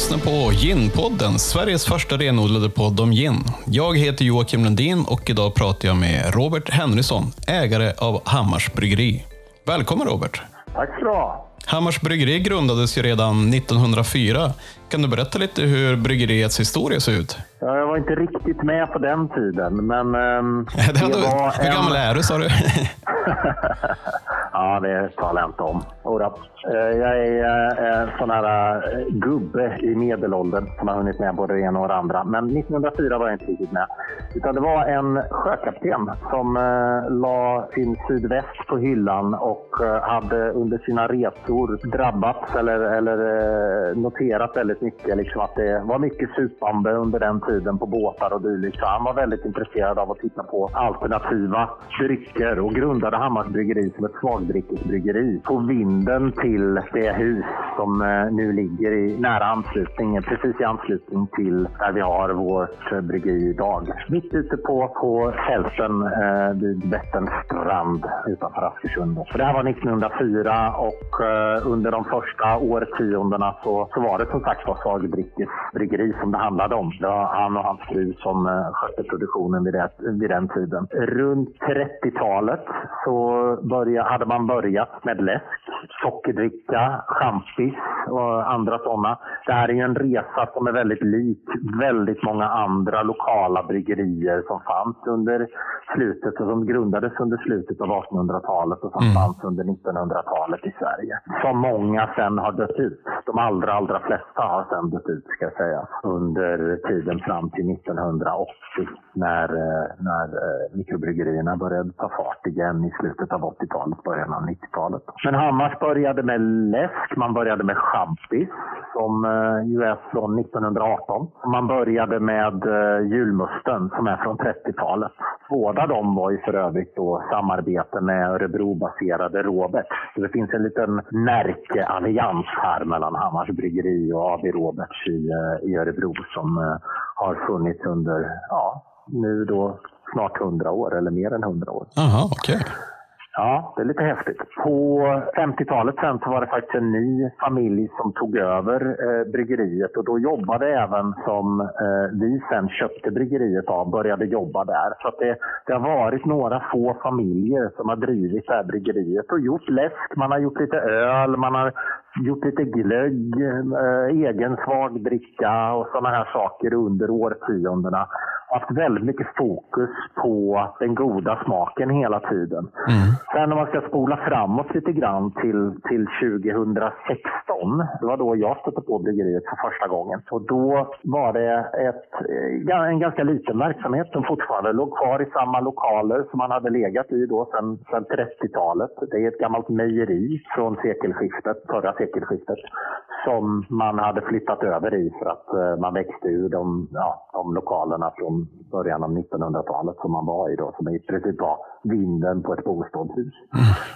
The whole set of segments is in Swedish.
lyssnar på Ginpodden, Sveriges första renodlade podd om gin. Jag heter Joakim Lundin och idag pratar jag med Robert Henrysson, ägare av Hammars Bryggeri. Välkommen Robert! Tack så ha. Hammars Bryggeri grundades ju redan 1904. Kan du berätta lite hur bryggeriets historia ser ut? Ja, Jag var inte riktigt med på den tiden, men... ehm, Det hade, var hur en- gammal är du sa du? ja, det talar jag inte om. Jodå. Eh, Jag är eh, en sån här eh, gubbe i medelåldern som har hunnit med både det ena och det andra. Men 1904 var jag inte riktigt med. Utan det var en sjökapten som eh, la sin sydväst på hyllan och eh, hade under sina resor drabbats eller, eller eh, noterat väldigt mycket liksom att det var mycket supande under den tiden på båtar och dylikt. Så han var väldigt intresserad av att titta på alternativa drycker och grundade Hammars bryggeri som ett svagdryckesbryggeri på vinden till det hus som eh, nu ligger i nära anslutning, precis i anslutning till där vi har vårt eh, bryggeri idag. Mitt ute på, på fälten eh, vid Vätterns strand utanför Askersund. Så det här var 1904 och eh, under de första årtiondena så, så var det som sagt var svagdryckesbryggeri som det handlade om. Det var han och hans fru som eh, skötte produktionen vid, det, vid den tiden. Runt 30-talet så började, hade man börjat med läsk, sockerdricka, champis och andra sådana. Det här är ju en resa som är väldigt lik väldigt många andra lokala bryggerier som fanns under slutet och som grundades under slutet av 1800-talet och som fanns under 1900-talet i Sverige. Som många sen har dött ut. De allra, allra flesta har sen dött ut ska jag säga. Under tiden fram till 1980 när, eh, när eh, mikrobryggerierna började ta fart igen i slutet av 80-talet, början av 90-talet. Men Hammars började med läsk, man började med champis som eh, ju är från 1918. Man började med eh, julmusten som är från 30-talet. Båda de var ju för övrigt då samarbete med Örebro-baserade Robert. Så det finns en liten Närke-allians här mellan Hammars bryggeri och AB Roberts i, eh, i Örebro som har funnits under, ja, nu då snart 100 år eller mer än 100 år. Aha, okay. Ja, det är lite häftigt. På 50-talet sen så var det faktiskt en ny familj som tog över eh, bryggeriet och då jobbade även som eh, vi sen köpte bryggeriet av, började jobba där. Så att det, det har varit några få familjer som har drivit det här bryggeriet och gjort läsk, man har gjort lite öl, man har gjort lite glögg, eh, egen svagdricka och sådana här saker under årtiondena. Haft väldigt mycket fokus på den goda smaken hela tiden. Mm. Sen om man ska spola framåt lite grann till, till 2016, det var då jag stötte på bryggeriet för första gången. Och då var det ett, en ganska liten verksamhet som fortfarande låg kvar i samma lokaler som man hade legat i då sedan, sedan 30-talet. Det är ett gammalt mejeri från sekelskiftet, förra sekelskiftet som man hade flyttat över i för att eh, man växte ur de, ja, de lokalerna från början av 1900-talet som man var i då, som i princip var vinden på ett bostad bostadshus.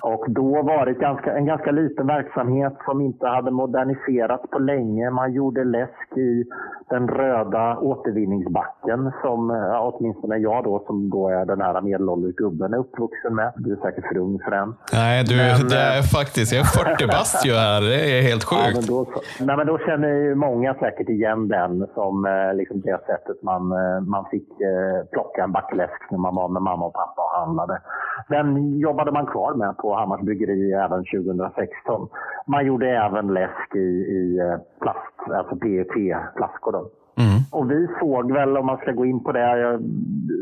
Och då var det ganska, en ganska liten verksamhet som inte hade moderniserats på länge. Man gjorde läsk i den röda återvinningsbacken som ja, åtminstone jag då, som då är den här medelålders gubben, är uppvuxen med. Du är säkert för ung för den. Nej, du, Men, det är eh, faktiskt, jag är 40 bast ju här. Det är helt Ja, men sjukt. då, nej, men då känner ju många säkert igen den som eh, liksom det sättet man, eh, man fick plocka en back läsk när man var med mamma och pappa och handlade. Den jobbade man kvar med på Hammars bryggeri även 2016. Man gjorde även läsk i, i eh, plast, alltså PET-flaskor. Mm. Och vi såg väl, om man ska gå in på det, eh,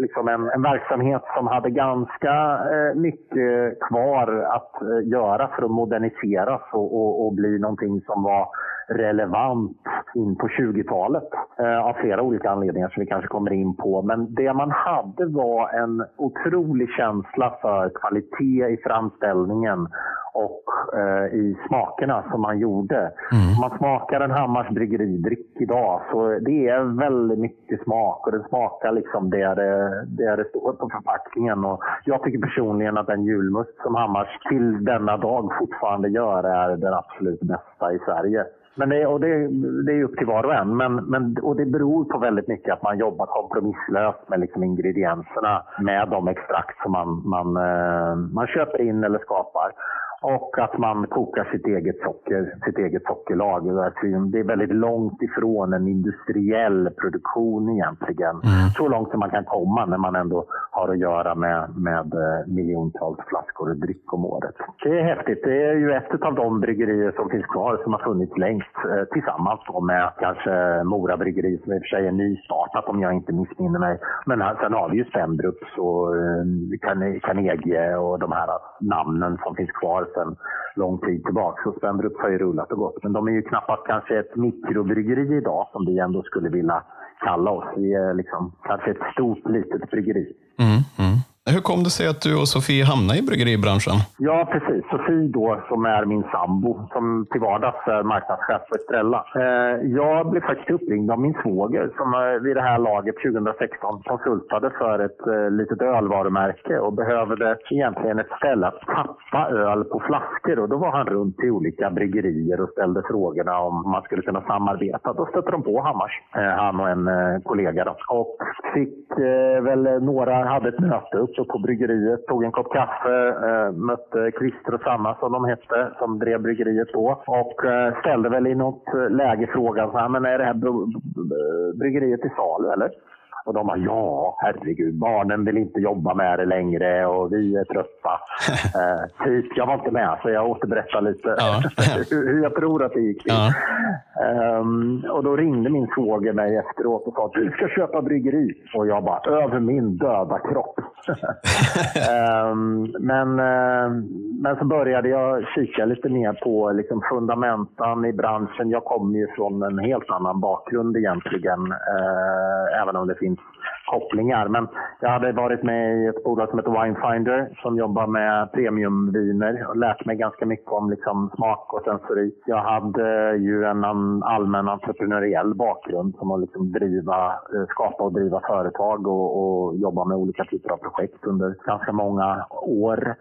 liksom en, en verksamhet som hade ganska eh, mycket kvar att eh, göra för att moderniseras och, och, och bli någonting som var relevant in på 20-talet. Eh, av flera olika anledningar som vi kanske kommer in på. Men det man hade var en otrolig känsla för kvalitet i framställningen och eh, i smakerna som man gjorde. Om man smakar en Hammars bryggeridryck idag så det är väldigt mycket smak och den smakar liksom det det, det, det står på förpackningen. Och jag tycker personligen att den julmust som Hammars till denna dag fortfarande gör är den absolut bästa i Sverige. Men det, och det, det är upp till var och en. Men, men, och det beror på väldigt mycket att man jobbar kompromisslöst med liksom ingredienserna med de extrakt som man, man, eh, man köper in eller skapar. Och att man kokar sitt eget socker, sitt eget sockerlag. Det är väldigt långt ifrån en industriell produktion egentligen. Mm. Så långt som man kan komma när man ändå har att göra med, med eh, miljontals flaskor dryck om året. Det är häftigt. Det är ju ett av de bryggerier som finns kvar som har funnits längst eh, tillsammans med kanske Mora bryggeri som i och för sig är nystartat om jag inte missminner mig. Men sen har vi ju Spendrups och eh, Carnegie och de här namnen som finns kvar sedan lång tid tillbaka. Så Spendrups har ju rullat och gått. Men de är ju knappast kanske ett mikrobryggeri idag som vi ändå skulle vilja kalla oss. Vi är liksom kanske ett stort litet bryggeri. Mm, mm. Hur kom det sig att du och Sofie hamnade i bryggeribranschen? Ja, precis. Sofie då, som är min sambo, som till vardags är marknadschef för Estrella. Eh, jag blev faktiskt uppringd av min svåger som eh, vid det här laget 2016 konsultade för ett eh, litet ölvarumärke och behövde egentligen ett ställe att tappa öl på flaskor. Och då var han runt till olika bryggerier och ställde frågorna om man skulle kunna samarbeta. Då stötte de på Hammars, han och en kollega. Då. Och fick väl några, hade ett möte upp uppe på bryggeriet, tog en kopp kaffe, eh, mötte Christer och Sanna som de hette, som drev bryggeriet då. Och eh, ställde väl i något eh, läge frågan så här, men är det här bryggeriet i salu eller? Och de bara, ja, herregud, barnen vill inte jobba med det längre och vi är trötta. eh, typ, jag var inte med, så jag återberättar lite ja. hur jag tror att det gick till. Ja. Um, och då ringde min svåger mig efteråt och sa att du ska köpa bryggeri. Och jag bara, över min döda kropp. um, men, uh, men så började jag kika lite mer på liksom, fundamentan i branschen. Jag kommer ju från en helt annan bakgrund egentligen, uh, även om det finns kopplingar. Men jag hade varit med i ett bolag som heter Winefinder som jobbar med premiumviner och lärt mig ganska mycket om liksom smak och sensorik. Jag hade ju en allmän entreprenöriell bakgrund som att liksom driva, eh, skapa och driva företag och, och jobba med olika typer av projekt under ganska många år.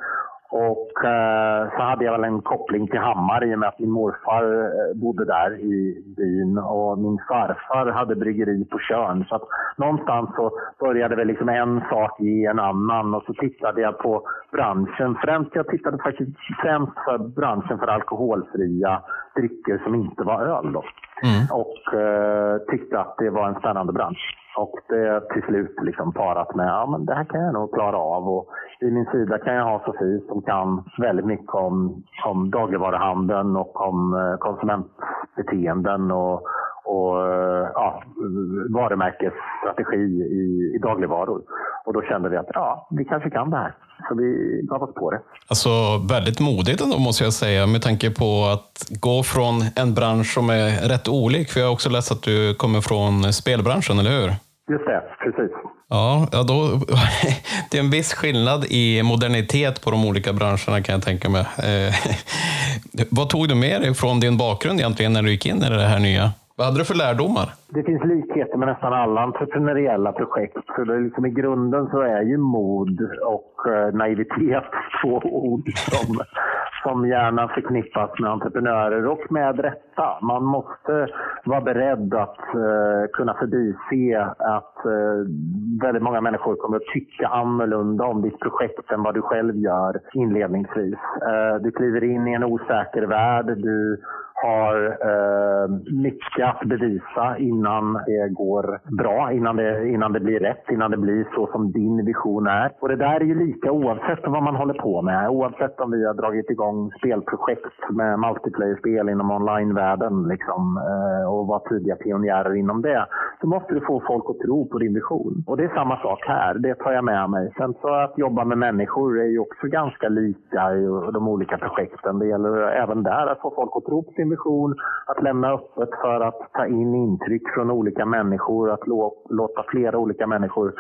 Och eh, så hade jag väl en koppling till Hammar i och med att min morfar eh, bodde där i byn och min farfar hade bryggeri på Tjörn. Så att någonstans så började väl liksom en sak ge en annan och så tittade jag på branschen. Främst, jag tittade faktiskt främst för branschen för alkoholfria drycker som inte var öl. Då. Mm. Och eh, tyckte att det var en spännande bransch. Och det till slut liksom parat med ja, men det här kan jag nog klara av. Och I min sida kan jag ha Sofie som kan väldigt mycket om, om dagligvaruhandeln och om eh, konsumentbeteenden och, och eh, ja, varumärkesstrategi i, i dagligvaror. Och då kände vi att ja, vi kanske kan det här. Så vi gav oss på det. Alltså väldigt modigt ändå måste jag säga med tanke på att gå från en bransch som är rätt olik. För jag har också läst att du kommer från spelbranschen, eller hur? Just det, precis. Ja, ja då, det är en viss skillnad i modernitet på de olika branscherna kan jag tänka mig. Eh, vad tog du med dig från din bakgrund egentligen när du gick in i det här nya? Vad hade du för lärdomar? Det finns likheter med nästan alla entreprenöriella projekt. För det liksom I grunden så är ju mod och eh, naivitet två ord som, som gärna förknippas med entreprenörer och med rätta. Man måste vara beredd att uh, kunna förbise att uh, väldigt många människor kommer att tycka annorlunda om ditt projekt än vad du själv gör inledningsvis. Uh, du kliver in i en osäker värld. Du har eh, mycket att bevisa innan det går bra, innan det, innan det blir rätt, innan det blir så som din vision är. Och det där är ju lika oavsett vad man håller på med. Oavsett om vi har dragit igång spelprojekt med multiplayer-spel inom onlinevärlden liksom, eh, och var tidiga pionjärer inom det, så måste du få folk att tro på din vision. Och det är samma sak här, det tar jag med mig. Sen så att jobba med människor är ju också ganska lika i de olika projekten. Det gäller även där att få folk att tro på sin vision, att lämna öppet för att ta in intryck från olika människor, att låta flera olika människor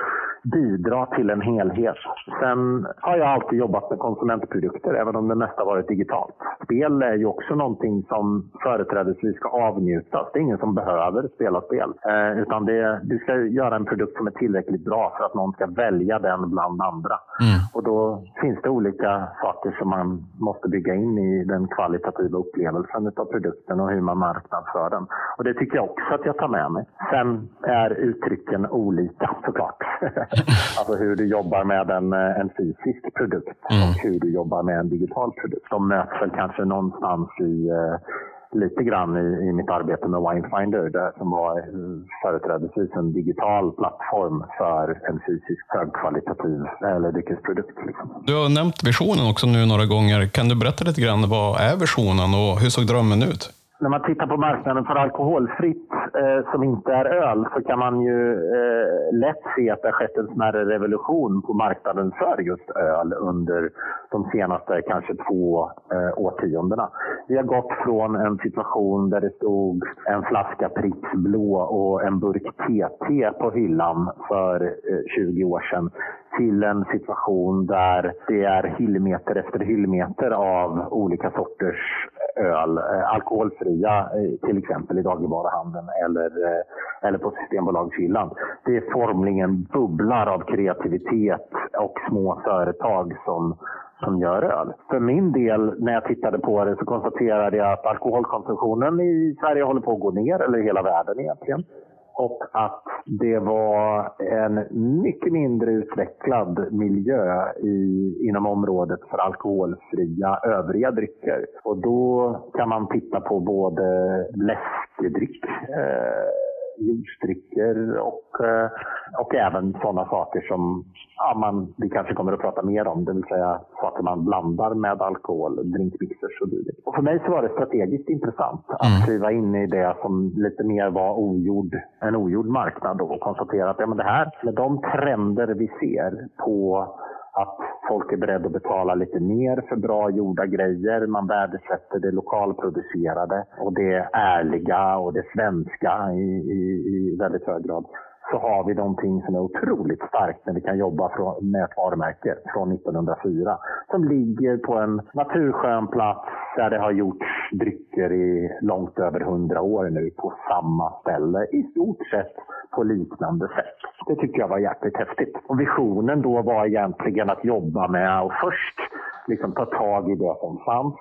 bidra till en helhet. Sen har jag alltid jobbat med konsumentprodukter, även om det mesta varit digitalt. Spel är ju också någonting som företrädesvis ska avnjutas. Det är ingen som behöver spela spel. Eh, utan det, du ska göra en produkt som är tillräckligt bra för att någon ska välja den bland andra. Mm. Och då finns det olika saker som man måste bygga in i den kvalitativa upplevelsen av produkten och hur man marknadsför den. Och det tycker jag också att jag tar med mig. Sen är uttrycken olika såklart. alltså hur du jobbar med en, en fysisk produkt Mm. och hur du jobbar med en digital produkt. De möts väl kanske någonstans i eh, lite grann i, i mitt arbete med Winefinder där, som var eh, företrädesvis en digital plattform för en fysisk högkvalitativ eller dryckesprodukt. Liksom. Du har nämnt visionen också nu några gånger. Kan du berätta lite grann vad är visionen och hur såg drömmen ut? När man tittar på marknaden för alkoholfritt eh, som inte är öl så kan man ju eh, lätt se att det har skett en smärre revolution på marknaden för just öl under de senaste kanske två eh, årtiondena. Vi har gått från en situation där det stod en flaska Pripps blå och en burk TT på hyllan för eh, 20 år sedan till en situation där det är hyllmeter efter hyllmeter av olika sorters öl, eh, alkoholfria eh, till exempel i dagligvaruhandeln eller, eh, eller på Systembolagshyllan. Det är formligen bubblar av kreativitet och små företag som som gör öl. För min del, när jag tittade på det, så konstaterade jag att alkoholkonsumtionen i Sverige håller på att gå ner, eller i hela världen egentligen. Och att det var en mycket mindre utvecklad miljö i, inom området för alkoholfria övriga drycker. Och då kan man titta på både läskedryck, eh, juicedrycker och, eh, och även sådana saker som ja, man, vi kanske kommer att prata mer om, det vill säga saker man blandar med alkohol, drinkmixers och dylikt. Och för mig så var det strategiskt intressant att kliva in i det som lite mer var ogjord, en ogjord marknad och konstatera att ja, men det här, med de trender vi ser på att folk är beredda att betala lite mer för bra gjorda grejer. Man värdesätter det lokalproducerade och det ärliga och det svenska i, i, i väldigt hög grad så har vi någonting som är otroligt starkt när vi kan jobba från, med ett varumärke från 1904 som ligger på en naturskön plats där det har gjorts drycker i långt över hundra år nu på samma ställe i stort sett på liknande sätt. Det tycker jag var jäkligt häftigt. Och visionen då var egentligen att jobba med och först liksom ta tag i det som fanns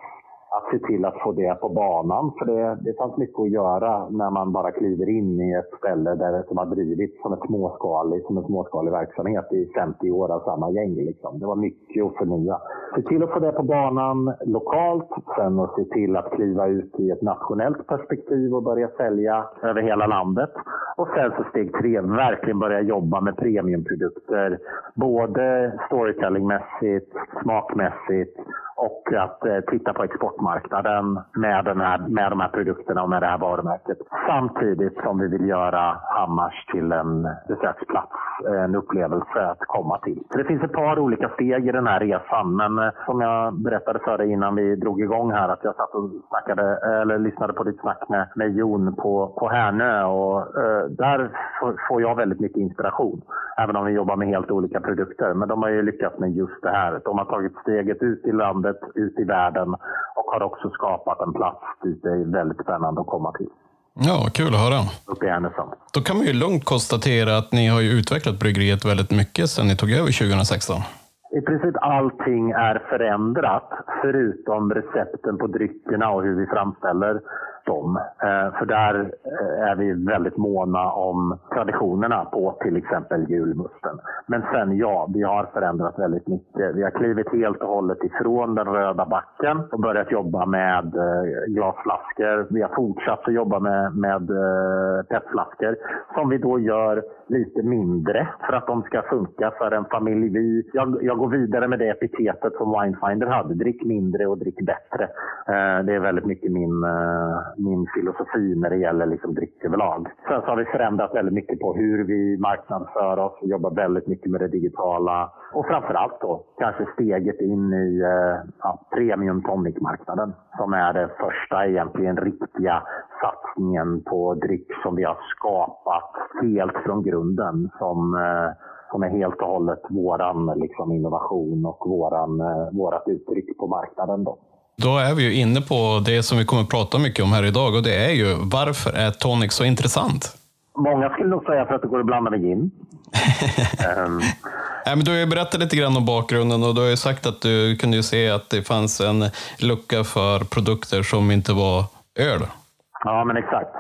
att se till att få det på banan. För det, det fanns mycket att göra när man bara kliver in i ett ställe där det som har drivits som, ett småskalig, som en småskalig verksamhet i 50 år av samma gäng. Liksom. Det var mycket att förnya. Se till att få det på banan lokalt, sen att se till att kliva ut i ett nationellt perspektiv och börja sälja över hela landet. Och sen så steg tre, verkligen börja jobba med premiumprodukter. Både storytellingmässigt, smakmässigt och att eh, titta på exportmarknaden med, den här, med de här produkterna och med det här varumärket. Samtidigt som vi vill göra Hammars till en besöksplats, eh, en upplevelse att komma till. Så det finns ett par olika steg i den här resan, men eh, som jag berättade för dig innan vi drog igång här, att jag satt och snackade, eller lyssnade på ditt snack med, med Jon på, på Härnö och eh, där får, får jag väldigt mycket inspiration. Även om vi jobbar med helt olika produkter. Men de har ju lyckats med just det här. De har tagit steget ut i landet, ut i världen och har också skapat en plats dit det är väldigt spännande att komma till. Ja, kul att höra. Uppe i Härnösand. Då kan man ju lugnt konstatera att ni har ju utvecklat bryggeriet väldigt mycket sedan ni tog över 2016. I princip allting är förändrat förutom recepten på dryckerna och hur vi framställer tvärtom. Eh, för där eh, är vi väldigt måna om traditionerna på till exempel julmusten. Men sen ja, vi har förändrat väldigt mycket. Vi har klivit helt och hållet ifrån den röda backen och börjat jobba med eh, glasflaskor. Vi har fortsatt att jobba med, med petflaskor som vi då gör lite mindre för att de ska funka för en familj. Vi, jag, jag går vidare med det epitetet som Winefinder hade. Drick mindre och drick bättre. Det är väldigt mycket min, min filosofi när det gäller liksom dryck överlag. Sen så har vi förändrat väldigt mycket på hur vi marknadsför oss. Vi jobbar väldigt mycket med det digitala. Och framförallt då kanske steget in i eh, ja, premium tonic-marknaden som är den första egentligen riktiga satsningen på dryck som vi har skapat helt från grunden. Som, eh, som är helt och hållet våran liksom, innovation och våran, eh, vårat uttryck på marknaden. Då. Då är vi ju inne på det som vi kommer att prata mycket om här idag och det är ju varför är tonic så intressant? Många skulle nog säga för att det går att blanda med gin. Ehm, Nej, men du har ju berättat lite grann om bakgrunden och du har ju sagt att du kunde ju se att det fanns en lucka för produkter som inte var öl. Ja, men exakt.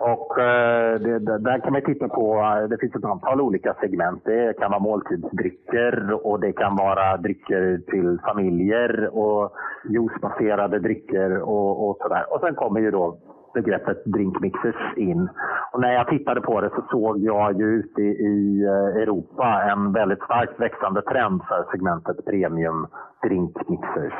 Och eh, det, där kan man titta på, eh, det finns ett antal olika segment. Det kan vara måltidsdrycker och det kan vara drycker till familjer och juicebaserade drycker och, och sådär. Och sen kommer ju då begreppet drinkmixers in. Och när jag tittade på det så såg jag ju ute i eh, Europa en väldigt starkt växande trend för segmentet premium drinkmixers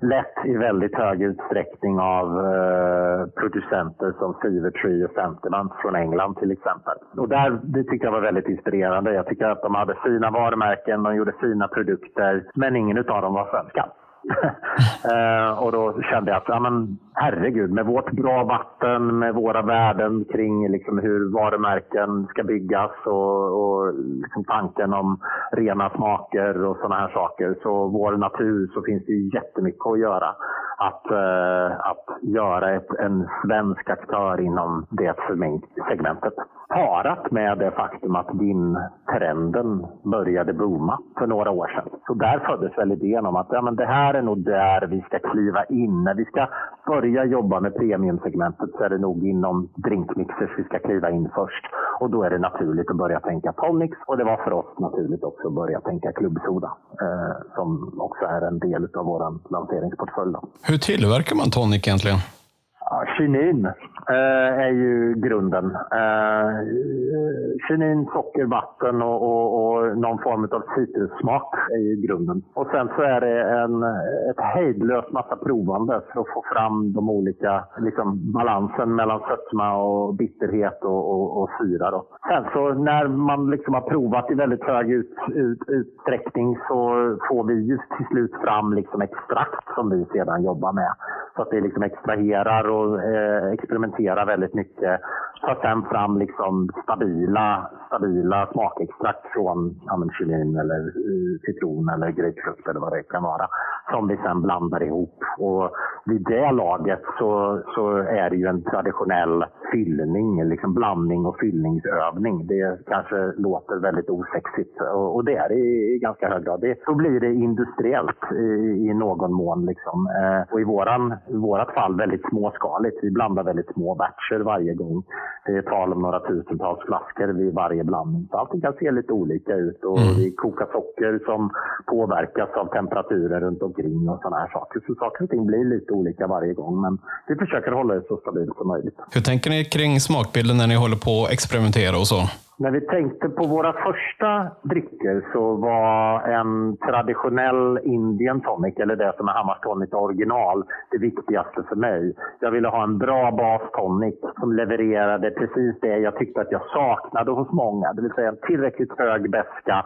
lett i väldigt hög utsträckning av eh, producenter som Fevertree och Sentiment från England till exempel. Och där, det tyckte jag var väldigt inspirerande. Jag tycker att de hade fina varumärken, de gjorde fina produkter, men ingen av dem var svenska. eh, och då kände jag att, ja, men, herregud, med vårt bra vatten, med våra värden kring liksom, hur varumärken ska byggas och, och liksom, tanken om rena smaker och sådana här saker. Så vår natur så finns det jättemycket att göra. Att, eh, att göra ett, en svensk aktör inom det segmentet. Parat med det faktum att din-trenden började booma för några år sedan. Så där föddes väl idén om att ja, men det här är nog där vi ska kliva in. När vi ska börja jobba med premiumsegmentet så är det nog inom drinkmixers vi ska kliva in först. Och då är det naturligt att börja tänka tonics och det var för oss naturligt också att börja tänka klubbsoda eh, som också är en del av vår lanseringsportfölj. Då. Hur tillverkar man tonic egentligen? Ja, kinin eh, är ju grunden. Eh, kinin, socker, vatten och, och, och, någon form av citrussmak är ju grunden. Och sen så är det en, ett hejdlöst massa provande för att få fram de olika liksom, balansen mellan sötma och bitterhet och, och, och syra. Då. Sen så när man liksom har provat i väldigt hög ut, ut, utsträckning så får vi just till slut fram liksom extrakt som vi sedan jobbar med. Så att det liksom extraherar och eh, experimentera väldigt mycket. Tar sen fram liksom stabila, stabila smakextrakt från ja, eller uh, citron eller grapefrukt eller vad det kan vara. Som vi sen blandar ihop. Och vid det laget så, så är det ju en traditionell fyllning, liksom blandning och fyllningsövning. Det kanske låter väldigt osexigt och, och det är det i, i ganska hög grad. Det, då blir det industriellt i, i någon mån. Liksom. Eh, och i våran i vårat fall väldigt småskaligt. Vi blandar väldigt små batcher varje gång. Det är tal om några tusentals flaskor vid varje blandning. Så allting kan se lite olika ut. Och mm. Vi kokar socker som påverkas av temperaturer runt omkring och sådana här saker. Så saker och ting blir lite olika varje gång. Men vi försöker hålla det så stabilt som möjligt. Hur tänker ni kring smakbilden när ni håller på att experimentera och så? När vi tänkte på våra första drycker så var en traditionell Indian tonic, eller det som är Hammars tonic original, det viktigaste för mig. Jag ville ha en bra bas tonic som levererade precis det jag tyckte att jag saknade hos många. Det vill säga en tillräckligt hög beska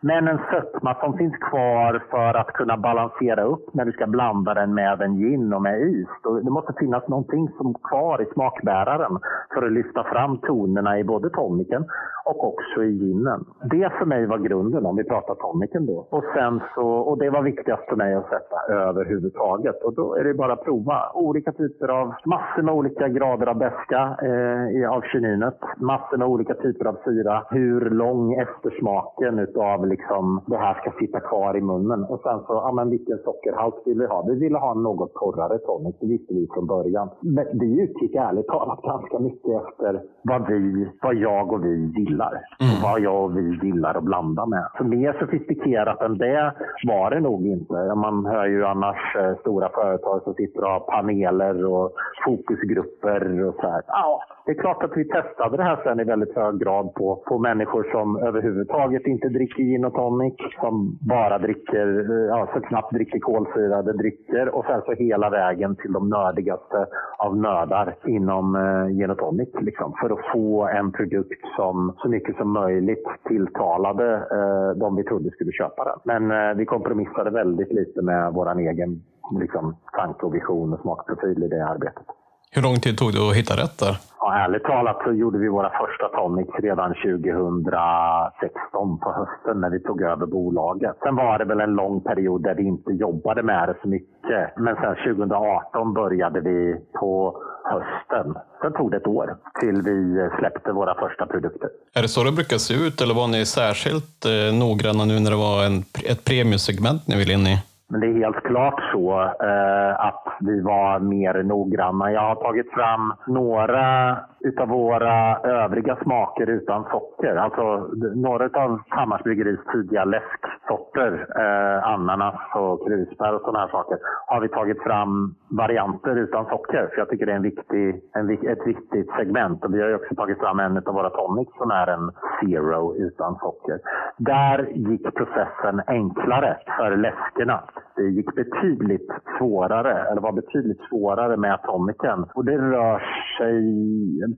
men en sötma som finns kvar för att kunna balansera upp när du ska blanda den med en gin och med is. Det måste finnas någonting som kvar i smakbäraren för att lyfta fram tonerna i både toniken och också i ginen. Det för mig var grunden om vi pratar toniken då. Och, sen så, och det var viktigast för mig att sätta överhuvudtaget. Och då är det bara att prova olika typer av, massor med olika grader av beska eh, av kininet. Massor med olika typer av syra. Hur lång eftersmaken utav liksom det här ska sitta kvar i munnen. Och sen så, ja men vilken sockerhalt vill vi ha? Vi ville ha en något torrare tonic, det visste vi från början. Men vi utgick ärligt talat ganska mycket efter vad vi, vad jag och vi gillar. Mm. Och vad jag och vi gillar att blanda med. Så mer sofistikerat än det var det nog inte. Man hör ju annars eh, stora företag som sitter och har paneler och fokusgrupper och så här. Ja, det är klart att vi testade det här sen i väldigt hög grad på, på människor som överhuvudtaget inte dricker gin och tonic, som bara dricker, ja, så knappt dricker kolsyrade drycker och sen så hela vägen till de nördigaste av nördar inom eh, gin och tonic. Liksom, för att få en produkt som så mycket som möjligt tilltalade eh, de vi trodde skulle köpa den. Men eh, vi kompromissade väldigt lite med vår egen liksom, tanke och vision och smakprofil i det arbetet. Hur lång tid tog det att hitta rätt där? Ja, ärligt talat så gjorde vi våra första tonics redan 2016 på hösten när vi tog över bolaget. Sen var det väl en lång period där vi inte jobbade med det så mycket. Men sen 2018 började vi på hösten. Sen tog det ett år till vi släppte våra första produkter. Är det så det brukar se ut eller var ni särskilt eh, noggranna nu när det var en, ett premiumsegment ni ville in i? Men det är helt klart så eh, att vi var mer noggranna. Jag har tagit fram några utav våra övriga smaker utan socker. Alltså några av Hammarsbryggeris tidiga läsksorter, eh, ananas och krusbär och sådana här saker, har vi tagit fram varianter utan socker. För jag tycker det är en viktig, en, ett viktigt segment. Och vi har också tagit fram en av våra tonics som är en zero utan socker. Där gick processen enklare för läskerna. Det gick betydligt svårare, eller var betydligt svårare med atomiken. Och det rör sig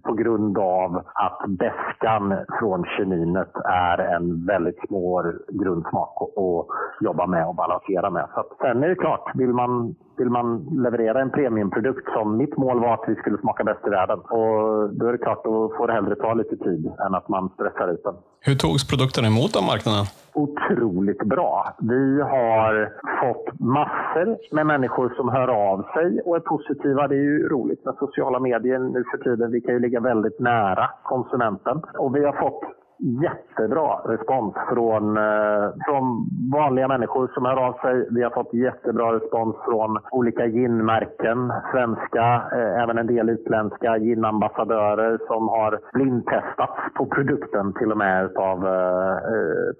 på grund av att bäskan från kininet är en väldigt svår grundsmak att jobba med och balansera med. Så sen är det klart, vill man vill man leverera en premiumprodukt som mitt mål var att vi skulle smaka bäst i världen. Och då är det klart, då får det hellre ta lite tid än att man stressar ut den. Hur togs produkten emot av marknaden? Otroligt bra. Vi har fått massor med människor som hör av sig och är positiva. Det är ju roligt med sociala medier nu för tiden. Vi kan ju ligga väldigt nära konsumenten. Och vi har fått jättebra respons från, eh, från vanliga människor som hör av sig. Vi har fått jättebra respons från olika ginmärken, svenska, eh, även en del utländska ginambassadörer som har blindtestats på produkten till och med utav, eh,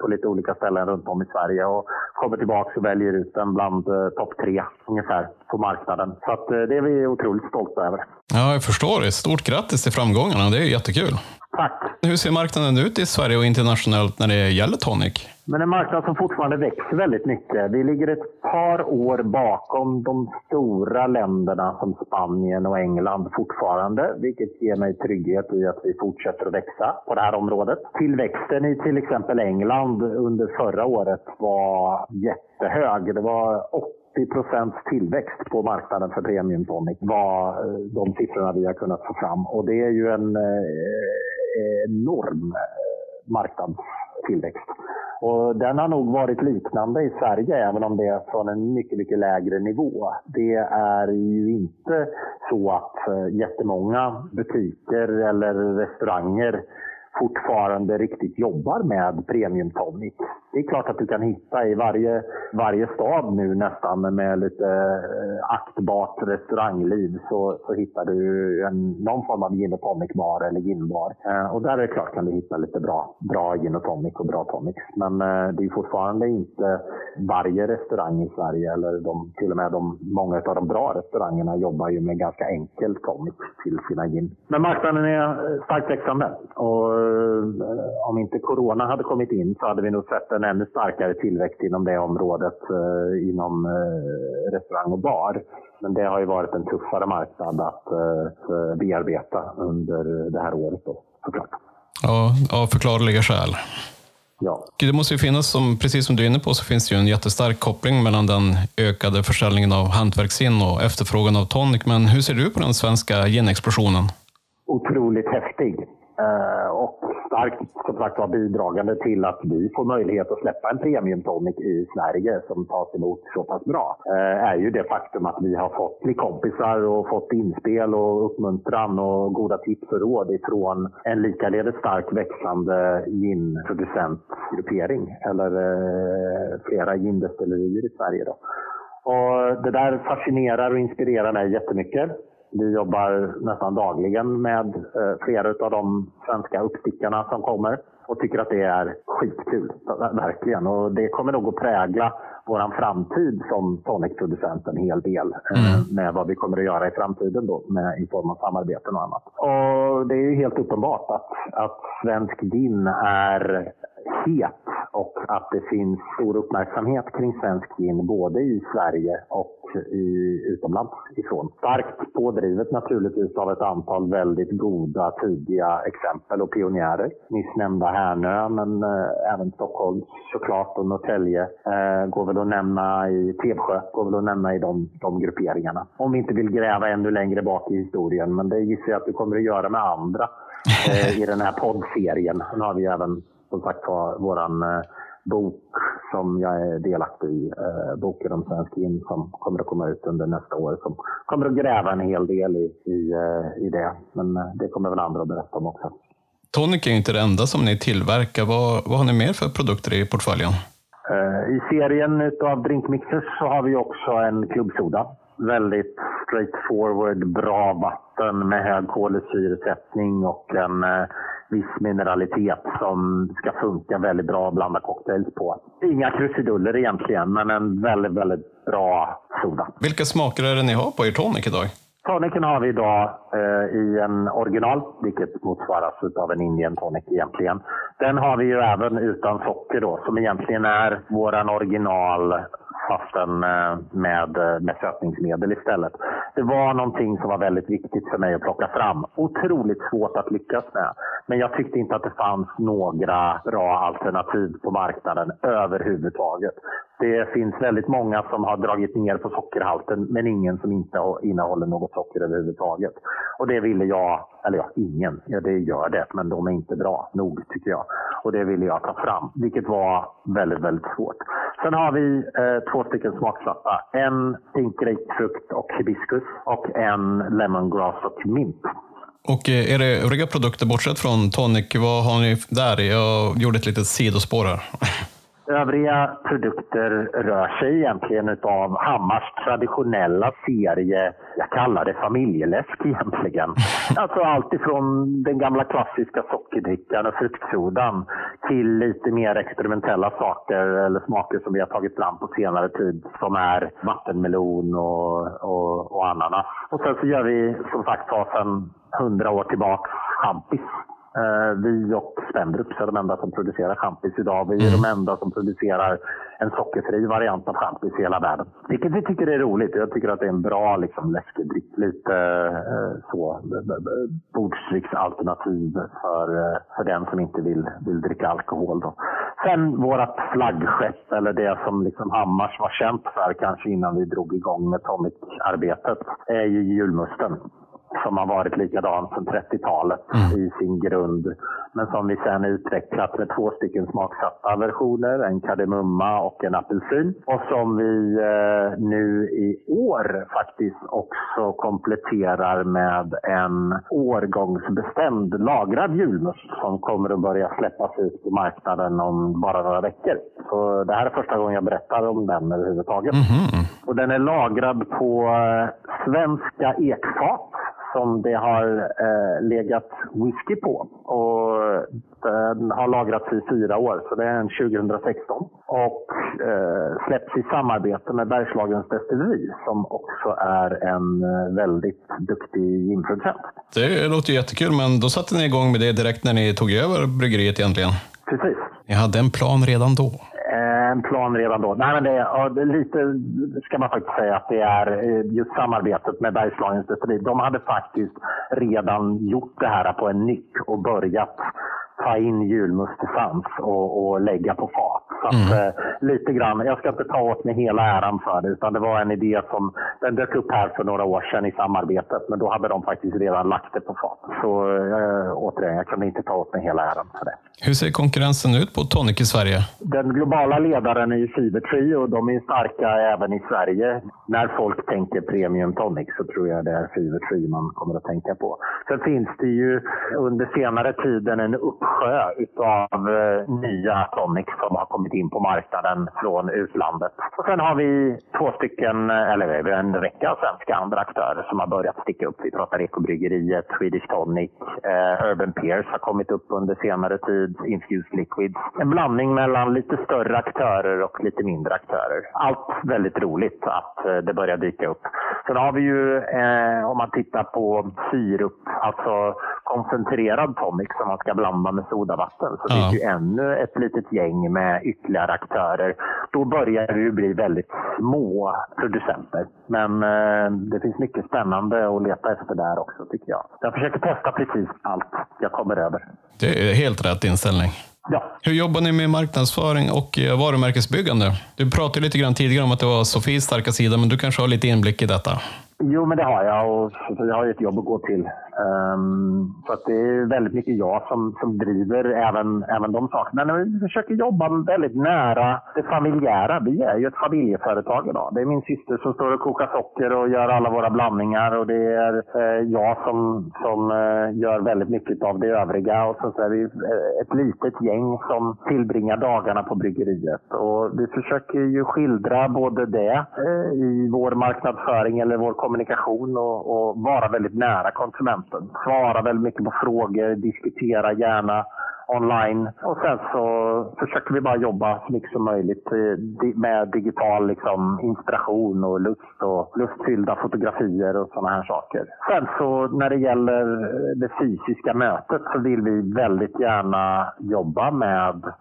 på lite olika ställen runt om i Sverige och kommer tillbaka och väljer ut den bland topp tre ungefär på marknaden. Så att, det är vi otroligt stolta över. Ja, jag förstår det. Stort grattis till framgångarna. Det är jättekul. Tack. Hur ser marknaden ut i Sverige och internationellt när det gäller tonic? Men en marknad som fortfarande växer väldigt mycket. Vi ligger ett par år bakom de stora länderna som Spanien och England fortfarande, vilket ger mig trygghet i att vi fortsätter att växa på det här området. Tillväxten i till exempel England under förra året var jättehög. Det var 80 procents tillväxt på marknaden för premium tonic var eh, de siffrorna vi har kunnat få fram. Och det är ju en eh, enorm eh, marknadstillväxt. Och den har nog varit liknande i Sverige, även om det är från en mycket, mycket lägre nivå. Det är ju inte så att jättemånga butiker eller restauranger fortfarande riktigt jobbar med premium tonic. Det är klart att du kan hitta i varje, varje stad nu nästan med lite eh, aktbart restaurangliv så, så hittar du en, någon form av gin och tonic bar eller ginbar. Eh, och där är det klart kan du hitta lite bra, bra gin och tonic och bra tonics. Men eh, det är fortfarande inte varje restaurang i Sverige eller de, till och med de, många av de bra restaurangerna jobbar ju med ganska enkel tonic till sina gin. Men marknaden är eh, starkt växande och Eh, om inte corona hade kommit in så hade vi nog sett en ännu starkare tillväxt inom det området eh, inom eh, restaurang och bar. Men det har ju varit en tuffare marknad att bearbeta under det här året då, såklart. Ja, av förklarliga skäl. Ja. Det måste ju finnas, som, precis som du är inne på, så finns det ju en jättestark koppling mellan den ökade försäljningen av hantverksgin och efterfrågan av tonic. Men hur ser du på den svenska gin-explosionen? Otroligt häftig. Eh, och starkt som sagt var bidragande till att vi får möjlighet att släppa en premium tonic i Sverige som tas emot så pass bra eh, är ju det faktum att vi har fått bli kompisar och fått inspel och uppmuntran och goda tips och råd ifrån en likaledes starkt växande ginproducentgruppering eller eh, flera gindestillerier i Sverige. Då. Och det där fascinerar och inspirerar mig jättemycket. Vi jobbar nästan dagligen med eh, flera av de svenska uppstickarna som kommer och tycker att det är skitkul. Verkligen. Och det kommer nog att prägla vår framtid som tonicproducent en hel del eh, mm. med vad vi kommer att göra i framtiden då, med, i form av samarbeten och annat. Och det är helt uppenbart att, att svensk gin är het och att det finns stor uppmärksamhet kring svensk gin både i Sverige och i, utomlands ifrån. Starkt pådrivet naturligtvis av ett antal väldigt goda tidiga exempel och pionjärer. Nyss nämnda Härnö, men eh, även Stockholm såklart och Norrtälje eh, går väl att nämna i Tevsjö, går väl att nämna i de, de grupperingarna. Om vi inte vill gräva ännu längre bak i historien, men det gissar jag att vi kommer att göra med andra eh, i den här poddserien. Nu har vi även som sagt var våran eh, bok som jag är delaktig i, eh, boken om svensk gin som kommer att komma ut under nästa år. Som kommer att gräva en hel del i, i, eh, i det. Men det kommer väl andra att berätta om också. Tonic är inte det enda som ni tillverkar. Vad, vad har ni mer för produkter i portföljen? I serien av drinkmixers så har vi också en klubbsoda. Väldigt straightforward, bra vatten med hög kolsyresättning och en viss mineralitet som ska funka väldigt bra att blanda cocktails på. Inga krusiduller egentligen, men en väldigt, väldigt bra soda. Vilka smaker är det ni har på er tonic idag? Tonicen har vi idag eh, i en original, vilket motsvaras av en Indian tonic egentligen. Den har vi ju även utan socker då, som egentligen är våran original fast den eh, med, eh, med sötningsmedel istället. Det var någonting som var väldigt viktigt för mig att plocka fram. Otroligt svårt att lyckas med. Men jag tyckte inte att det fanns några bra alternativ på marknaden överhuvudtaget. Det finns väldigt många som har dragit ner på sockerhalten men ingen som inte innehåller något socker överhuvudtaget. Och det ville jag, eller ja, ingen, ja, det gör det, men de är inte bra nog tycker jag. Och det ville jag ta fram, vilket var väldigt, väldigt svårt. Sen har vi eh, två stycken smaksatta. En pink grapefrukt och hibiskus och en lemongrass och mint. Och eh, är det övriga produkter bortsett från tonic, vad har ni där? Jag gjorde ett litet sidospår här. Övriga produkter rör sig egentligen utav Hammars traditionella serie, jag kallar det familjeläsk egentligen. Alltså allt ifrån den gamla klassiska sockerdrickan och fruktsodan till lite mer experimentella saker eller smaker som vi har tagit fram på senare tid som är vattenmelon och, och, och ananas. Och sen så gör vi som sagt sedan hundra år tillbaka champis vi och Spendrups är de enda som producerar champis idag. Vi är mm. de enda som producerar en sockerfri variant av champis i hela världen. Vilket vi tycker är roligt. Jag tycker att det är en bra liksom, läskedryck. Lite eh, så bordsdrycksalternativ för, eh, för den som inte vill, vill dricka alkohol. Då. Sen vårt flaggskepp, eller det som liksom Hammars var känt för kanske innan vi drog igång med tonic-arbetet, är ju julmusten som har varit likadan sedan 30-talet mm. i sin grund. Men som vi sen utvecklat med två stycken smaksatta versioner, en kardemumma och en apelsin. Och som vi eh, nu i år faktiskt också kompletterar med en årgångsbestämd lagrad julmust som kommer att börja släppas ut på marknaden om bara några veckor. Så det här är första gången jag berättar om den överhuvudtaget. Mm. Och den är lagrad på eh, svenska ekfat som det har eh, legat whisky på. Och den har lagrats i fyra år, så det är en 2016. Och eh, släpps i samarbete med Bergslagens destilleri som också är en eh, väldigt duktig ginproducent. Det låter jättekul, men då satte ni igång med det direkt när ni tog över bryggeriet egentligen? Precis. Ni hade en plan redan då? En plan redan då. Nej, men det, ja, det lite ska man faktiskt säga att det är eh, just samarbetet med Bergslagens destilleri. De hade faktiskt redan gjort det här på en nyck och börjat ta in julmustesans och, och lägga på fat. Så att, mm. eh, lite grann, jag ska inte ta åt mig hela äran för det, utan det var en idé som den dök upp här för några år sedan i samarbetet, men då hade de faktiskt redan lagt det på fat. Så eh, återigen, jag kan inte ta åt mig hela äran för det. Hur ser konkurrensen ut på tonic i Sverige? Den globala ledaren är ju Fevertree och de är starka även i Sverige. När folk tänker premium tonic så tror jag det är Fevertree man kommer att tänka på. Sen finns det ju under senare tiden en uppsjö utav eh, nya tonic som har kommit in på marknaden från utlandet. Och sen har vi två stycken, eh, eller eh, en räcka svenska andra aktörer som har börjat sticka upp. Vi pratar Ekobryggeriet, Swedish Tonic, eh, Urban Peers har kommit upp under senare tid, Infused Liquids. En blandning mellan lite större aktörer och lite mindre aktörer. Allt väldigt roligt att eh, det börjar dyka upp. Sen har vi ju, eh, om man tittar på syrup, alltså koncentrerad tonic som man ska blanda med sodavatten, så ja. finns ju ännu ett litet gäng med ytterligare aktörer. Då börjar det ju bli väldigt små producenter. Men eh, det finns mycket spännande att leta efter där också tycker jag. Jag försöker testa precis allt jag kommer över. Det är helt rätt inställning. Ja. Hur jobbar ni med marknadsföring och eh, varumärkesbyggande? Du pratade lite grann tidigare om att det var Sofies starka sida, men du kanske har lite inblick i detta? Jo, men det har jag och alltså, jag har ju ett jobb att gå till. Um, så att det är väldigt mycket jag som, som driver även, även de sakerna. Men vi försöker jobba väldigt nära det familjära. Vi är ju ett familjeföretag idag. Det är min syster som står och kokar socker och gör alla våra blandningar och det är eh, jag som, som eh, gör väldigt mycket av det övriga. Och så, så är vi ett litet gäng som tillbringar dagarna på bryggeriet. Och vi försöker ju skildra både det eh, i vår marknadsföring eller vår kommunikation och, och vara väldigt nära konsumenten. Svara väldigt mycket på frågor, diskutera gärna online. Och sen så försöker vi bara jobba så mycket som möjligt eh, med digital liksom, inspiration och lust och lustfyllda fotografier och sådana här saker. Sen så när det gäller det fysiska mötet så vill vi väldigt gärna jobba med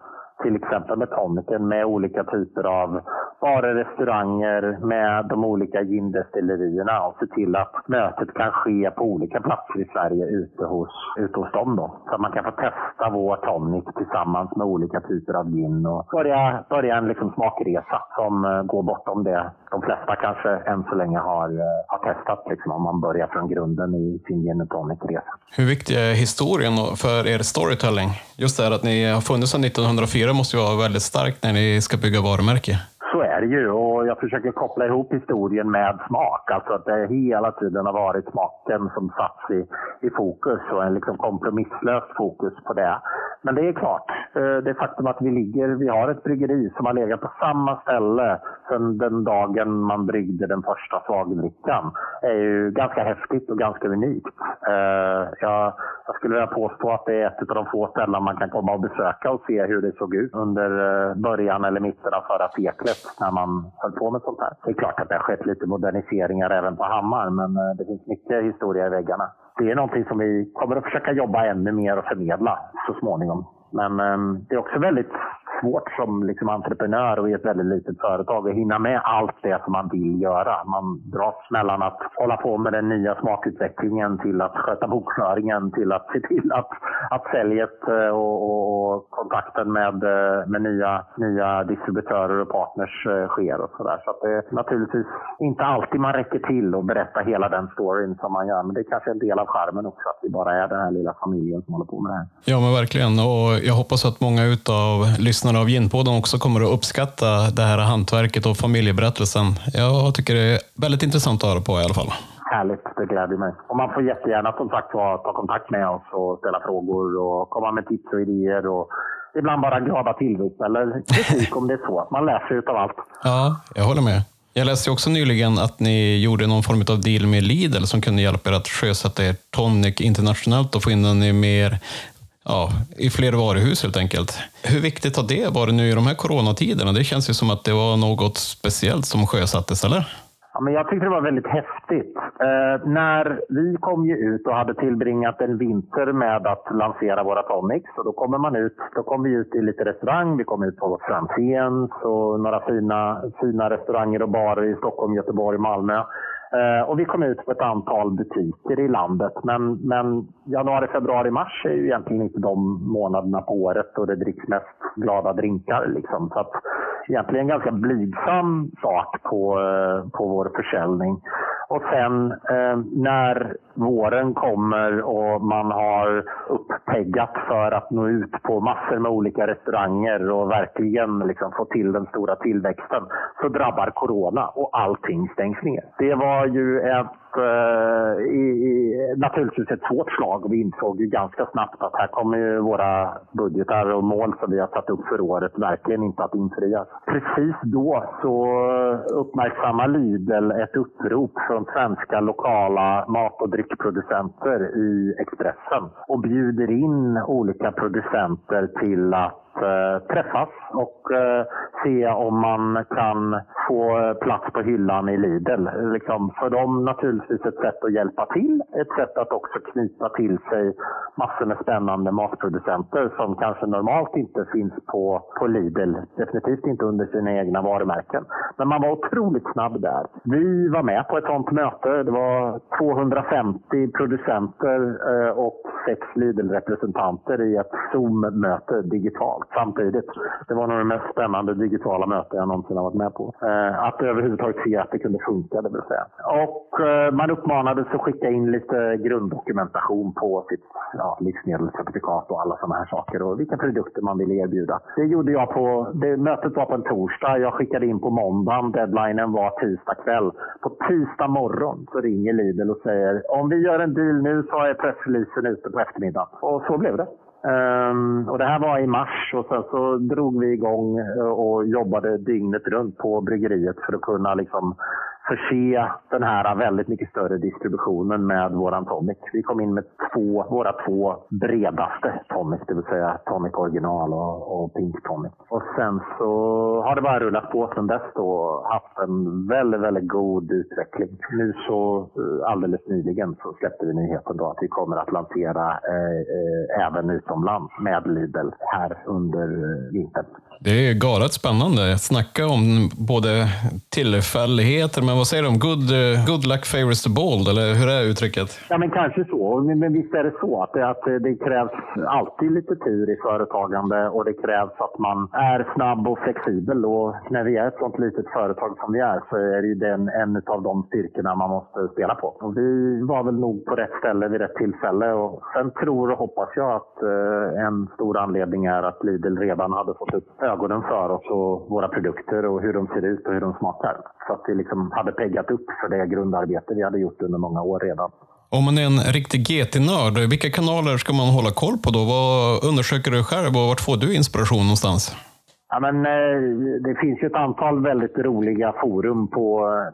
till exempel med toniken med olika typer av barer, restauranger, med de olika gindestillerierna och se till att mötet kan ske på olika platser i Sverige ute hos, ute hos dem. Då. Så att man kan få testa vår tonic tillsammans med olika typer av gin och börja, börja en liksom smakresa som uh, går bortom det de flesta kanske än så länge har, uh, har testat liksom, om man börjar från grunden i sin gin och tonic-resa. Hur viktig är historien för er storytelling? Just det här att ni har funnits sedan 1904 det måste ju vara väldigt starkt när ni ska bygga varumärke. Så är det ju och jag försöker koppla ihop historien med smak. Alltså att det hela tiden har varit smaken som satts i, i fokus och en liksom kompromisslös fokus på det. Men det är klart, eh, det faktum att vi ligger, vi har ett bryggeri som har legat på samma ställe sedan den dagen man bryggde den första svagdrickan är ju ganska häftigt och ganska unikt. Eh, jag, jag skulle vilja påstå att det är ett av de få ställen man kan komma och besöka och se hur det såg ut under eh, början eller mitten av förra seklet när man höll på med sånt här. Det är klart att det har skett lite moderniseringar även på Hammar, men eh, det finns mycket historia i väggarna det är någonting som vi kommer att försöka jobba ännu mer och förmedla så småningom. Men ehm, det är också väldigt svårt som liksom entreprenör och i ett väldigt litet företag att hinna med allt det som man vill göra. Man dras mellan att hålla på med den nya smakutvecklingen till att sköta bokföringen till att se till att, att säljet eh, och, och, och kontakten med, eh, med nya, nya distributörer och partners eh, sker och sådär. Så att det är naturligtvis inte alltid man räcker till att berätta hela den storyn som man gör. Men det är kanske är en del av charmen också att vi bara är den här lilla familjen som håller på med det här. Ja men verkligen och jag hoppas att många utav lyssnarna lyssnare av Ginpodden också kommer att uppskatta det här hantverket och familjeberättelsen. Jag tycker det är väldigt intressant att höra på i alla fall. Härligt, det gläder mig. Och man får jättegärna som sagt ta kontakt med oss och ställa frågor och komma med tips och idéer. Och ibland bara glada tillrop eller kritik om det är så. Man lär sig utav allt. Ja, jag håller med. Jag läste också nyligen att ni gjorde någon form av deal med Lidl som kunde hjälpa er att sjösätta er tonic internationellt och få in den i mer ja, i fler varuhus helt enkelt. Hur viktigt har det varit nu i de här coronatiderna? Det känns ju som att det var något speciellt som sjösattes, eller? Ja, men jag tyckte det var väldigt häftigt. Eh, när vi kom ju ut och hade tillbringat en vinter med att lansera våra tonics. Och då kommer man ut, då kom vi ut i lite restaurang, vi kom ut på Franzéns och några fina, fina restauranger och barer i Stockholm, Göteborg, Malmö. Eh, och vi kom ut på ett antal butiker i landet. Men, men januari, februari, mars är ju egentligen inte de månaderna på året då det dricks mest glada drinkar. Liksom. Så att, egentligen en ganska blygsam sak på, eh, på vår försäljning. Och sen eh, när våren kommer och man har uppteggat för att nå ut på massor med olika restauranger och verkligen liksom få till den stora tillväxten så drabbar corona och allting stängs ner. Det var ju ett eh, i, i, naturligtvis ett svårt slag. Vi insåg ju ganska snabbt att här kommer ju våra budgetar och mål som vi har satt upp för året verkligen inte att infrias. Precis då så uppmärksammar Lidl ett upprop från svenska lokala mat och dryckproducenter i Expressen och bjuder in olika producenter till att Eh, träffas och eh, se om man kan få eh, plats på hyllan i Lidl. Liksom för dem naturligtvis ett sätt att hjälpa till, ett sätt att också knyta till sig massor med spännande matproducenter som kanske normalt inte finns på, på Lidl. Definitivt inte under sina egna varumärken. Men man var otroligt snabb där. Vi var med på ett sånt möte. Det var 250 producenter och sex Lidl-representanter i ett Zoom-möte digitalt samtidigt. Det var nog det mest spännande digitala möte jag någonsin har varit med på. Eh, att överhuvudtaget se att det kunde funka, det vill säga. Och eh, man uppmanades att skicka in lite grunddokumentation på sitt ja, livsmedelscertifikat och alla sådana här saker och vilka produkter man ville erbjuda. Det gjorde jag på, det, mötet var på en torsdag. Jag skickade in på måndagen. Deadlinen var tisdag kväll. På tisdag morgon så ringer Lidl och säger om vi gör en deal nu så är pressreleasen ute på eftermiddagen. Och så blev det. Um, och det här var i mars och sen så drog vi igång eh, och jobbade dygnet runt på bryggeriet för att kunna liksom förse den här väldigt mycket större distributionen med våran tonic. Vi kom in med två, våra två bredaste tonic, det vill säga tonic original och, och pink tonic. Och sen så har det bara rullat på sen dess och Haft en väldigt, väldigt god utveckling. Nu så eh, alldeles nyligen så släppte vi nyheten då att vi kommer att lansera eh, eh, även utomlands med Lidl här under eh, vintern. Det är galet spännande. Snacka om både tillfälligheter, men vad säger du om good, eh, good luck favors the bold, eller hur är uttrycket? Ja, men kanske så. Men visst är det så att det, att det krävs alltid lite tur i företagande och det krävs att man är snabb och flexibel. Och när vi är ett sånt litet företag som vi är så är det den, en av de styrkorna man måste spela på. Och vi var väl nog på rätt ställe vid rätt tillfälle. Och sen tror och hoppas jag att eh, en stor anledning är att Lidl redan hade fått upp ögonen för oss och våra produkter och hur de ser ut och hur de smakar. Så att det liksom hade peggat upp för det grundarbete vi hade gjort under många år redan. Om man är en riktig GT-nörd, vilka kanaler ska man hålla koll på då? Vad undersöker du själv och vart får du inspiration någonstans? Ja, men, eh, det finns ju ett antal väldigt roliga forum på,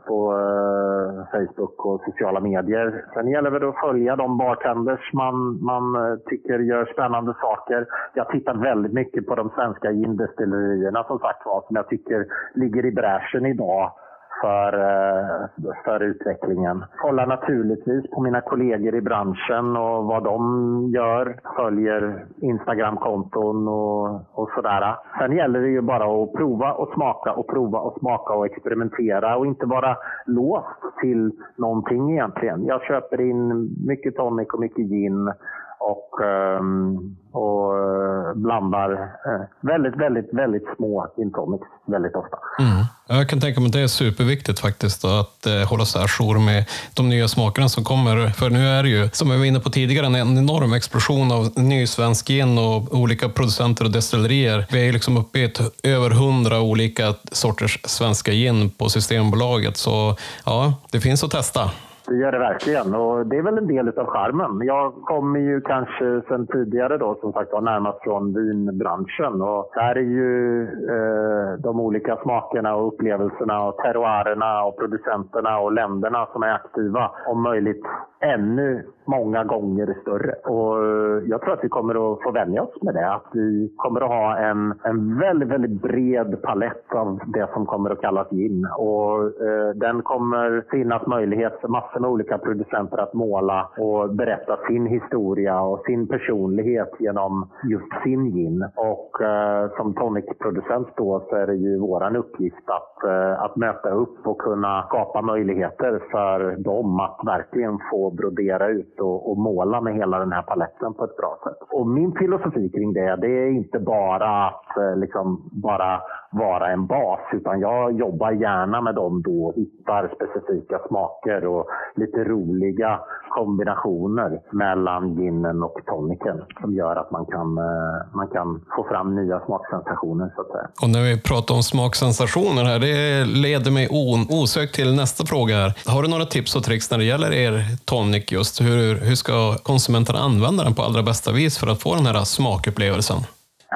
på uh, Facebook och sociala medier. Sen gäller det att följa de bartenders man, man eh, tycker gör spännande saker. Jag tittar väldigt mycket på de svenska gindestillerierna som sagt var, som jag tycker ligger i bräschen idag för, eh, för utvecklingen. Kollar naturligtvis på mina kollegor i branschen och vad de gör. Följer Instagramkonton och, och sådär. Sen gäller det ju bara att prova och smaka och prova och smaka och experimentera och inte vara låst till någonting egentligen. Jag köper in mycket tonic och mycket gin och, ehm, och eh, blandar eh, väldigt, väldigt, väldigt små intomics väldigt ofta. Mm. Jag kan tänka mig att det är superviktigt faktiskt att eh, hålla sig ajour med de nya smakerna som kommer. För nu är det ju, som vi var inne på tidigare, en enorm explosion av ny svensk gin och olika producenter och destillerier. Vi är liksom uppe i ett, över hundra olika sorters svenska gin på Systembolaget. Så ja, det finns att testa. Det gör det verkligen och det är väl en del av charmen. Jag kommer ju kanske sen tidigare då som sagt var närmast från vinbranschen och där är ju eh, de olika smakerna och upplevelserna och terroirerna och producenterna och länderna som är aktiva om möjligt ännu många gånger större. Och eh, jag tror att vi kommer att få vänja oss med det. Att vi kommer att ha en, en väldigt, väldigt bred palett av det som kommer att kallas gin. Och eh, den kommer finnas möjlighet för massor med olika producenter att måla och berätta sin historia och sin personlighet genom just sin gin. Och eh, som tonicproducent då så är det ju våran uppgift att, eh, att möta upp och kunna skapa möjligheter för dem att verkligen få brodera ut och, och, måla med hela den här paletten på ett bra sätt. Och min filosofi kring det, det är inte bara att eh, liksom bara vara en bas, utan jag jobbar gärna med dem då och hittar specifika smaker och lite roliga kombinationer mellan ginen och toniken som gör att man kan, eh, man kan få fram nya smaksensationer så att säga. Och när vi pratar om smaksensationer här, det leder mig osökt till nästa fråga här. Har du några tips och tricks när det gäller er tonic just? Hur, hur ska konsumenterna använda den på allra bästa vis för att få den här smakupplevelsen?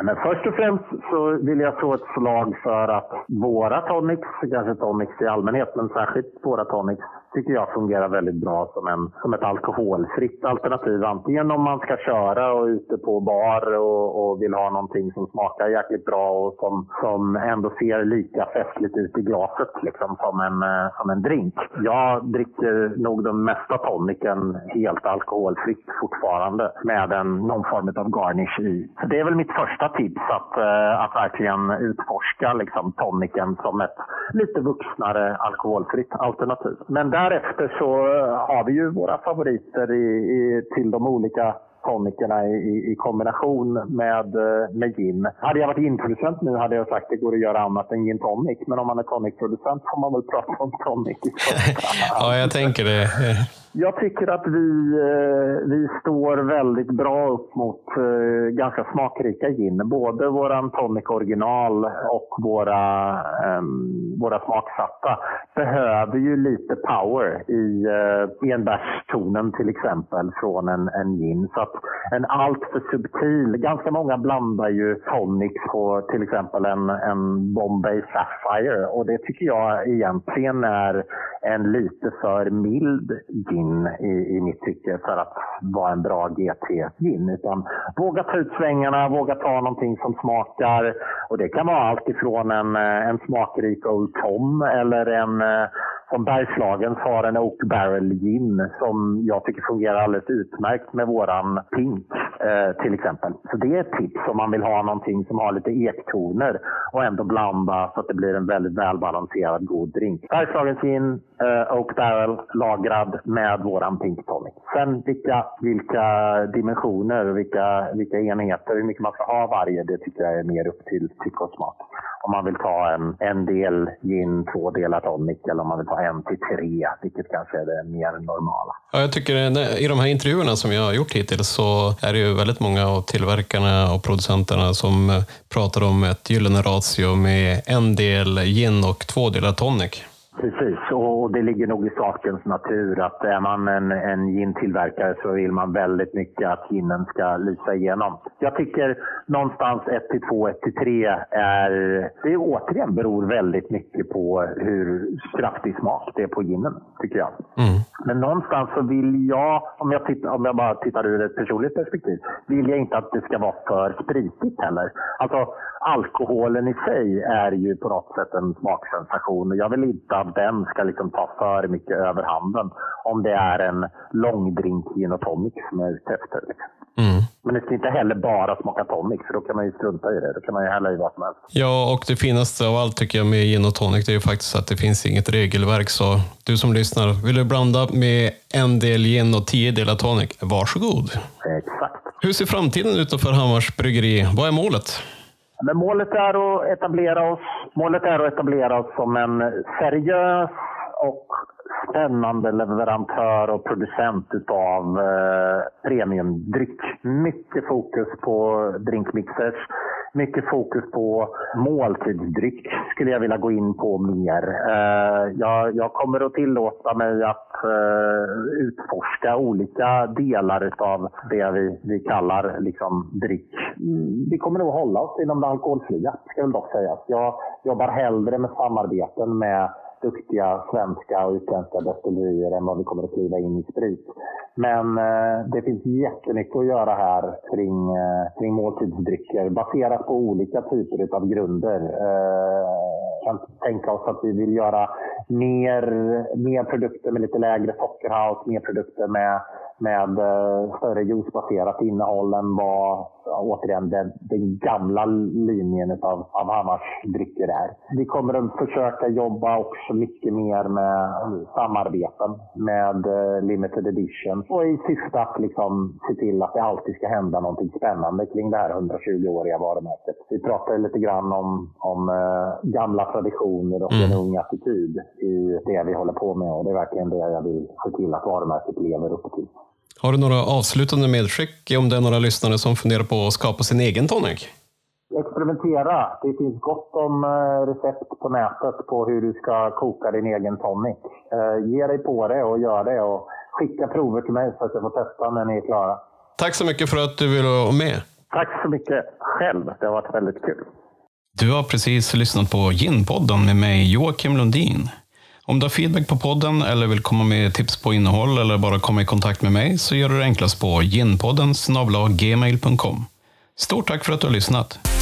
Ja, men först och främst så vill jag slå ett slag för att våra tonics, kanske tonics i allmänhet, men särskilt våra tonics tycker jag fungerar väldigt bra som, en, som ett alkoholfritt alternativ. Antingen om man ska köra och ute på bar och, och vill ha någonting som smakar jäkligt bra och som, som ändå ser lika festligt ut i glaset liksom, som, en, eh, som en drink. Jag dricker nog den mesta tonicen helt alkoholfritt fortfarande med en, någon form av garnish i. Så det är väl mitt första tips att, eh, att verkligen utforska liksom, tonicen som ett lite vuxnare alkoholfritt alternativ. Men därefter så eh, har vi ju våra favoriter i, i, till de olika tonikerna i, i, kombination med, eh, med gin. Hade jag varit introducent nu hade jag sagt att det går att göra annat än gin tonic. Men om man är tonicproducent får man väl prata om tonic. ja, jag tänker det. Jag tycker att vi, eh, vi står väldigt bra upp mot eh, ganska smakrika gin. Både våran tonic original och våra, ehm, våra smaksatta behöver ju lite power i eh, enbärstonen till exempel från en, en gin. Så att en alltför subtil, ganska många blandar ju tonics på till exempel en, en Bombay Sapphire och det tycker jag egentligen är en lite för mild gin i, i mitt tycke för att vara en bra GT-gin. Utan våga ta ut svängarna, våga ta någonting som smakar. Och det kan vara allt ifrån en, eh, en smakrik Old Tom eller en eh, som Bergslagens har en Oak Barrel Gin som jag tycker fungerar alldeles utmärkt med våran Pink Eh, till exempel. Så det är ett tips om man vill ha någonting som har lite ektoner och ändå blanda så att det blir en väldigt välbalanserad god drink. Bergslagens Gin, eh, Oak Barrel lagrad med våran Pink Tonic. Sen vilka, vilka dimensioner, vilka, vilka enheter, hur mycket man ska ha varje, det tycker jag är mer upp till tycke och smak om man vill ta en, en del gin, två delar tonic eller om man vill ta en till tre, vilket kanske är det mer normala. Ja, jag tycker i de här intervjuerna som jag har gjort hittills så är det ju väldigt många av tillverkarna och producenterna som eh, pratar om ett gyllene ratio med en del gin och två delar tonic. Precis, och det ligger nog i sakens natur att är man en, en gintillverkare så vill man väldigt mycket att ginen ska lysa igenom. Jag tycker någonstans 1 till 2, 1 till 3 är... Det återigen beror väldigt mycket på hur kraftig smak det är på ginen, tycker jag. Mm. Men någonstans så vill jag, om jag, tittar, om jag bara tittar ur ett personligt perspektiv, vill jag inte att det ska vara för spritigt heller. Alltså, alkoholen i sig är ju på något sätt en smaksensation. Jag vill inte att den ska liksom ta för mycket överhanden om det är en långdrink gin och tonic som jag är ute efter. Liksom. Mm. Men det ska inte heller bara smaka tonic, för då kan man ju strunta i det. Då kan man ju hälla i vad som helst. Ja, och det finaste av allt tycker jag med gin och tonic, det är ju faktiskt att det finns inget regelverk. Så du som lyssnar, vill du blanda med en del gin och tio delar tonic, varsågod. Exakt. Hur ser framtiden ut för Hammars bryggeri? Vad är målet? Men målet är att etablera oss, målet är att etablera oss som en seriös och spännande leverantör och producent utav eh, premiumdryck. Mycket fokus på drinkmixers mycket fokus på måltidsdryck skulle jag vilja gå in på mer. Eh, jag, jag, kommer att tillåta mig att eh, utforska olika delar av det vi, vi kallar liksom, dryck. Mm, vi kommer nog hålla oss inom det alkoholfria, ska väl dock sägas. Jag jobbar hellre med samarbeten med duktiga svenska och utländska destillerier än vad vi kommer att kliva in i sprit. Men eh, det finns jättemycket att göra här kring, eh, kring måltidsdrycker baserat på olika typer av grunder. Eh, kan tänka oss att vi vill göra mer, mer produkter med lite lägre sockerhalt, mer produkter med med eh, större juicebaserat innehåll än vad återigen den, den gamla linjen av, av Hammars drycker är. Vi kommer att försöka jobba också mycket mer med samarbeten med eh, limited edition och i syfte att liksom se till att det alltid ska hända någonting spännande kring det här 120-åriga varumärket. Vi pratar lite grann om, om uh, gamla traditioner och mm. en ung attityd i det vi håller på med och det är verkligen det jag vill se till att varumärket lever upp till. Har du några avslutande medskick om det är några lyssnare som funderar på att skapa sin egen tonic? Experimentera. Det finns gott om eh, recept på nätet på hur du ska koka din egen tonic. Eh, ge dig på det och gör det och skicka prover till mig så att jag får testa när ni är klara. Tack så mycket för att du ville vara med. Tack så mycket själv. Det har varit väldigt kul. Du har precis lyssnat på Ginpodden med mig, Joakim Lundin. Om du har feedback på podden eller vill komma med tips på innehåll eller bara komma i kontakt med mig så gör du det enklast på ginpodden gmail.com. Stort tack för att du har lyssnat!